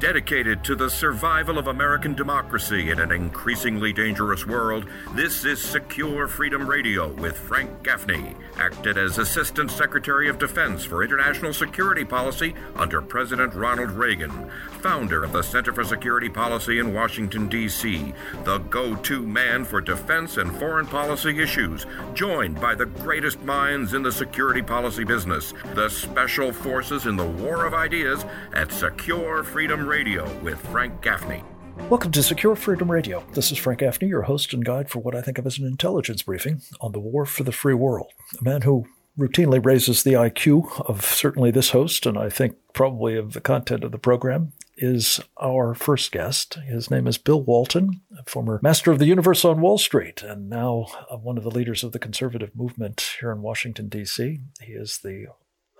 Dedicated to the survival of American democracy in an increasingly dangerous world, this is Secure Freedom Radio with Frank Gaffney, acted as Assistant Secretary of Defense for International Security Policy under President Ronald Reagan, founder of the Center for Security Policy in Washington, D.C., the go to man for defense and foreign policy issues, joined by the greatest minds in the security policy business, the Special Forces in the War of Ideas at Secure Freedom Radio with Frank Gaffney. Welcome to Secure Freedom Radio. This is Frank Gaffney, your host and guide for what I think of as an intelligence briefing on the war for the free world. A man who routinely raises the IQ of certainly this host, and I think probably of the content of the program, is our first guest. His name is Bill Walton, former master of the universe on Wall Street, and now uh, one of the leaders of the conservative movement here in Washington, D.C. He is the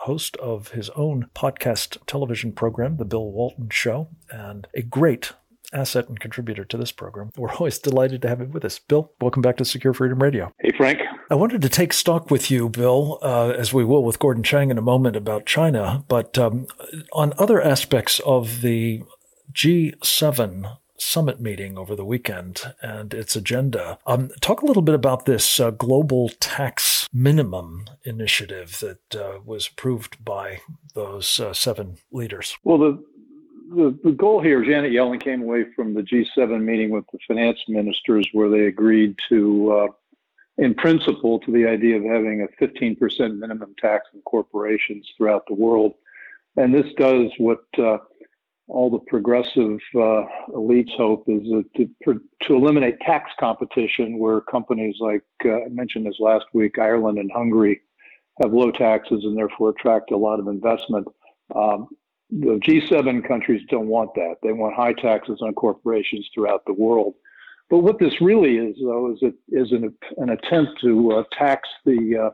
host of his own podcast television program, The Bill Walton Show, and a great asset and contributor to this program. We're always delighted to have him with us. Bill, welcome back to Secure Freedom Radio. Hey, Frank. I wanted to take stock with you, Bill, uh, as we will with Gordon Chang in a moment about China, but um, on other aspects of the G7 summit meeting over the weekend and its agenda. Um, talk a little bit about this uh, global tax minimum initiative that uh, was approved by those uh, seven leaders. Well, the, the, the goal here, Janet Yellen came away from the G7 meeting with the finance ministers where they agreed to, uh, in principle, to the idea of having a 15% minimum tax on corporations throughout the world. And this does what uh, all the progressive uh, elites hope is to, to eliminate tax competition where companies like uh, I mentioned this last week, Ireland and Hungary have low taxes and therefore attract a lot of investment. Um, the G7 countries don't want that. They want high taxes on corporations throughout the world. But what this really is, though, is it is an, an attempt to uh, tax the uh,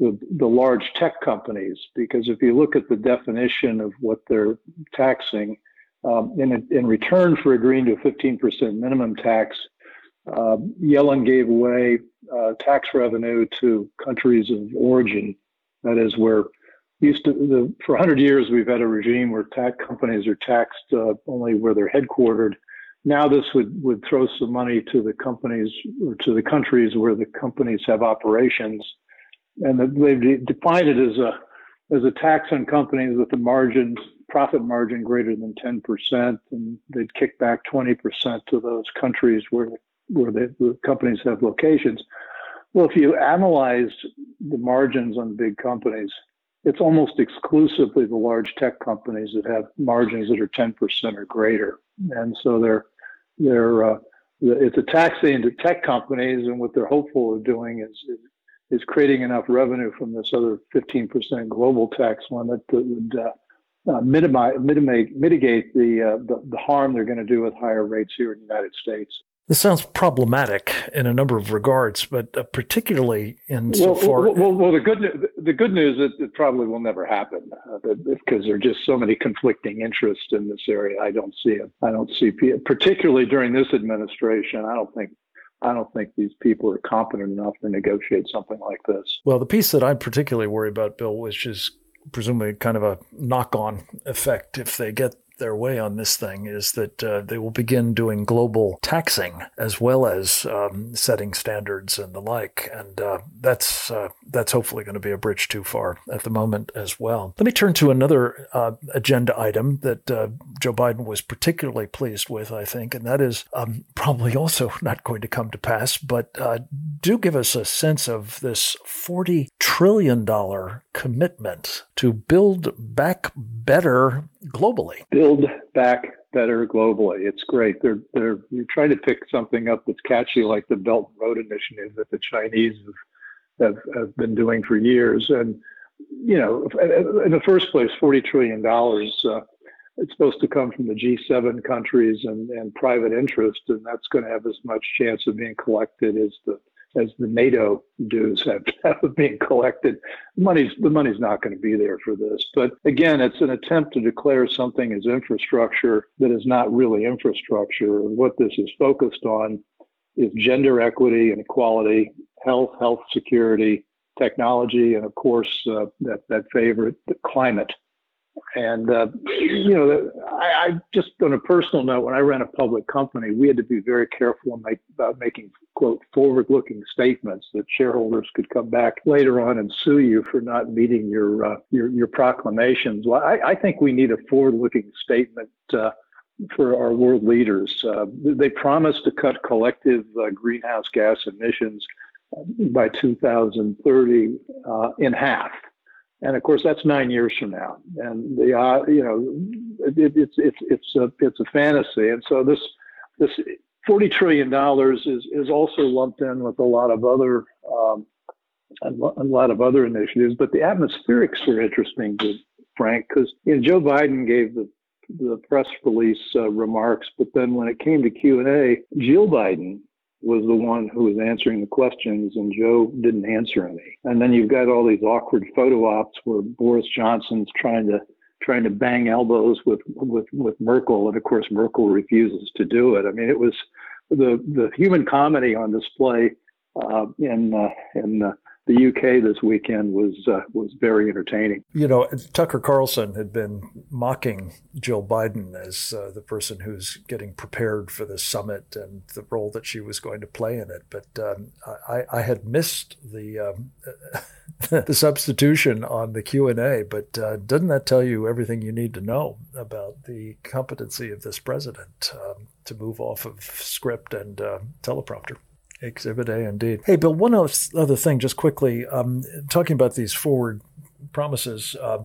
the, the large tech companies because if you look at the definition of what they're taxing, um, in, in return for agreeing to a 15% minimum tax, uh, Yellen gave away uh, tax revenue to countries of origin. That is where used to the, for 100 years we've had a regime where tech companies are taxed uh, only where they're headquartered. Now this would would throw some money to the companies or to the countries where the companies have operations and they've defined it as a as a tax on companies with a margin profit margin greater than 10%, and they'd kick back 20% to those countries where where the, companies have locations. Well, if you analyze the margins on big companies, it's almost exclusively the large tech companies that have margins that are 10% or greater, and so they're they're uh, it's a tax into tech companies, and what they're hopeful of doing is is creating enough revenue from this other 15% global tax limit that would uh, uh, minimize, mitigate, mitigate the, uh, the, the harm they're going to do with higher rates here in the United States. This sounds problematic in a number of regards, but uh, particularly in so well, far. Well, well, well, the good the good news is that it probably will never happen uh, because there are just so many conflicting interests in this area. I don't see it. I don't see, particularly during this administration. I don't think I don't think these people are competent enough to negotiate something like this. Well, the piece that I particularly worry about, Bill, which is presumably kind of a knock on effect if they get their way on this thing is that uh, they will begin doing global taxing as well as um, setting standards and the like, and uh, that's uh, that's hopefully going to be a bridge too far at the moment as well. Let me turn to another uh, agenda item that uh, Joe Biden was particularly pleased with, I think, and that is um, probably also not going to come to pass. But uh, do give us a sense of this forty trillion dollar commitment to build back better globally. Build back better globally. It's great. They're they're you're trying to pick something up that's catchy like the Belt and Road Initiative that the Chinese have, have, have been doing for years. And you know, in the first place, forty trillion dollars. Uh, it's supposed to come from the G7 countries and, and private interest, and that's going to have as much chance of being collected as the as the NATO dues have, have been collected. Money's the money's not going to be there for this. But again, it's an attempt to declare something as infrastructure that is not really infrastructure. And what this is focused on is gender equity and equality, health, health security, technology, and of course uh, that that favorite, the climate. And uh, you know, I, I, just on a personal note, when I ran a public company, we had to be very careful make, about making quote forward-looking statements that shareholders could come back later on and sue you for not meeting your uh, your, your, proclamations. Well, I, I, think we need a forward-looking statement. Uh, for our world leaders, uh, they promised to cut collective uh, greenhouse gas emissions by 2030 uh, in half and of course that's nine years from now. And the uh, you know it, it's it's it's a it's a fantasy. And so this this 40 trillion dollars is is also lumped in with a lot of other um, a lot of other initiatives. But the atmospherics are interesting to frank because you know joe biden gave the the press release uh, remarks but then when it came to q&a jill biden was the one who was answering the questions and Joe didn't answer any. And then you've got all these awkward photo ops where Boris Johnson's trying to trying to bang elbows with with with Merkel and of course Merkel refuses to do it. I mean it was the the human comedy on display uh, in uh, in uh, the UK this weekend was uh, was very entertaining. You know, Tucker Carlson had been mocking Jill Biden as uh, the person who's getting prepared for the summit and the role that she was going to play in it. But um, I, I, had missed the um, the substitution on the Q and A. But uh, doesn't that tell you everything you need to know about the competency of this president um, to move off of script and uh, teleprompter? Exhibit A, indeed. Hey, Bill, one other thing, just quickly, um, talking about these forward promises. Uh,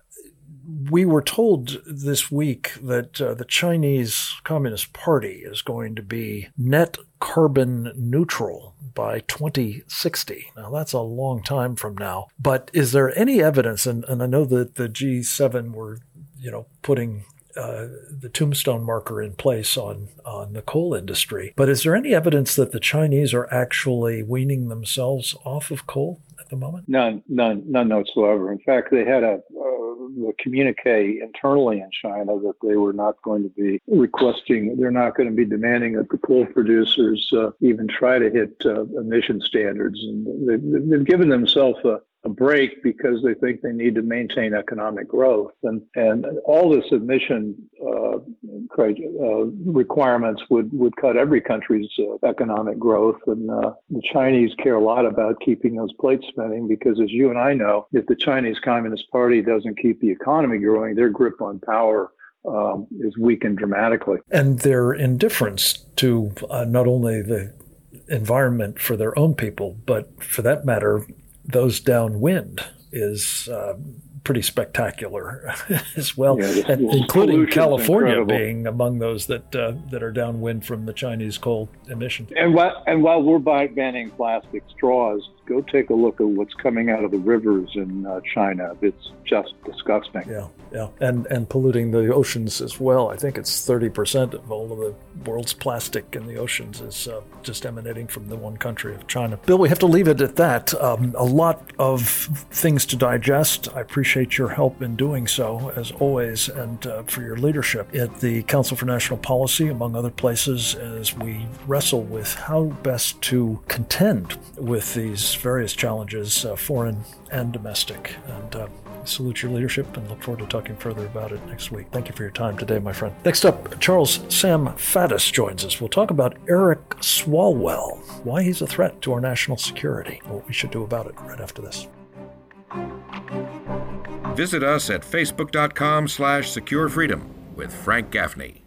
we were told this week that uh, the Chinese Communist Party is going to be net carbon neutral by 2060. Now, that's a long time from now. But is there any evidence, and, and I know that the G7 were, you know, putting uh, the tombstone marker in place on, on the coal industry. But is there any evidence that the Chinese are actually weaning themselves off of coal at the moment? None, none, none whatsoever. In fact, they had a, a communique internally in China that they were not going to be requesting, they're not going to be demanding that the coal producers uh, even try to hit uh, emission standards. And they've, they've given themselves a, a break because they think they need to maintain economic growth. And, and all this emission uh, uh, requirements would, would cut every country's uh, economic growth. And uh, the Chinese care a lot about keeping those plates spinning because, as you and I know, if the Chinese Communist Party doesn't keep the economy growing, their grip on power um, is weakened dramatically. And their indifference to uh, not only the environment for their own people, but for that matter, those downwind is uh, pretty spectacular as well, yeah, including California being among those that uh, that are downwind from the Chinese coal emission. And while and while we're banning plastic straws, go take a look at what's coming out of the rivers in uh, China. It's just disgusting. Yeah, yeah, and and polluting the oceans as well. I think it's thirty percent of all of the world's plastic in the oceans is uh, just emanating from the one country of China. Bill, we have to leave it at that. Um, a lot of things to digest. I appreciate your help in doing so, as always, and uh, for your leadership at the Council for National Policy, among other places, as we wrestle with how best to contend with these various challenges, uh, foreign and domestic. And uh, salute your leadership and look forward to talking further about it next week. Thank you for your time today, my friend. Next up, Charles Sam Faddis joins us. We'll talk about Eric Swalwell, why he's a threat to our national security, what we should do about it right after this. Visit us at facebook.com slash securefreedom with Frank Gaffney.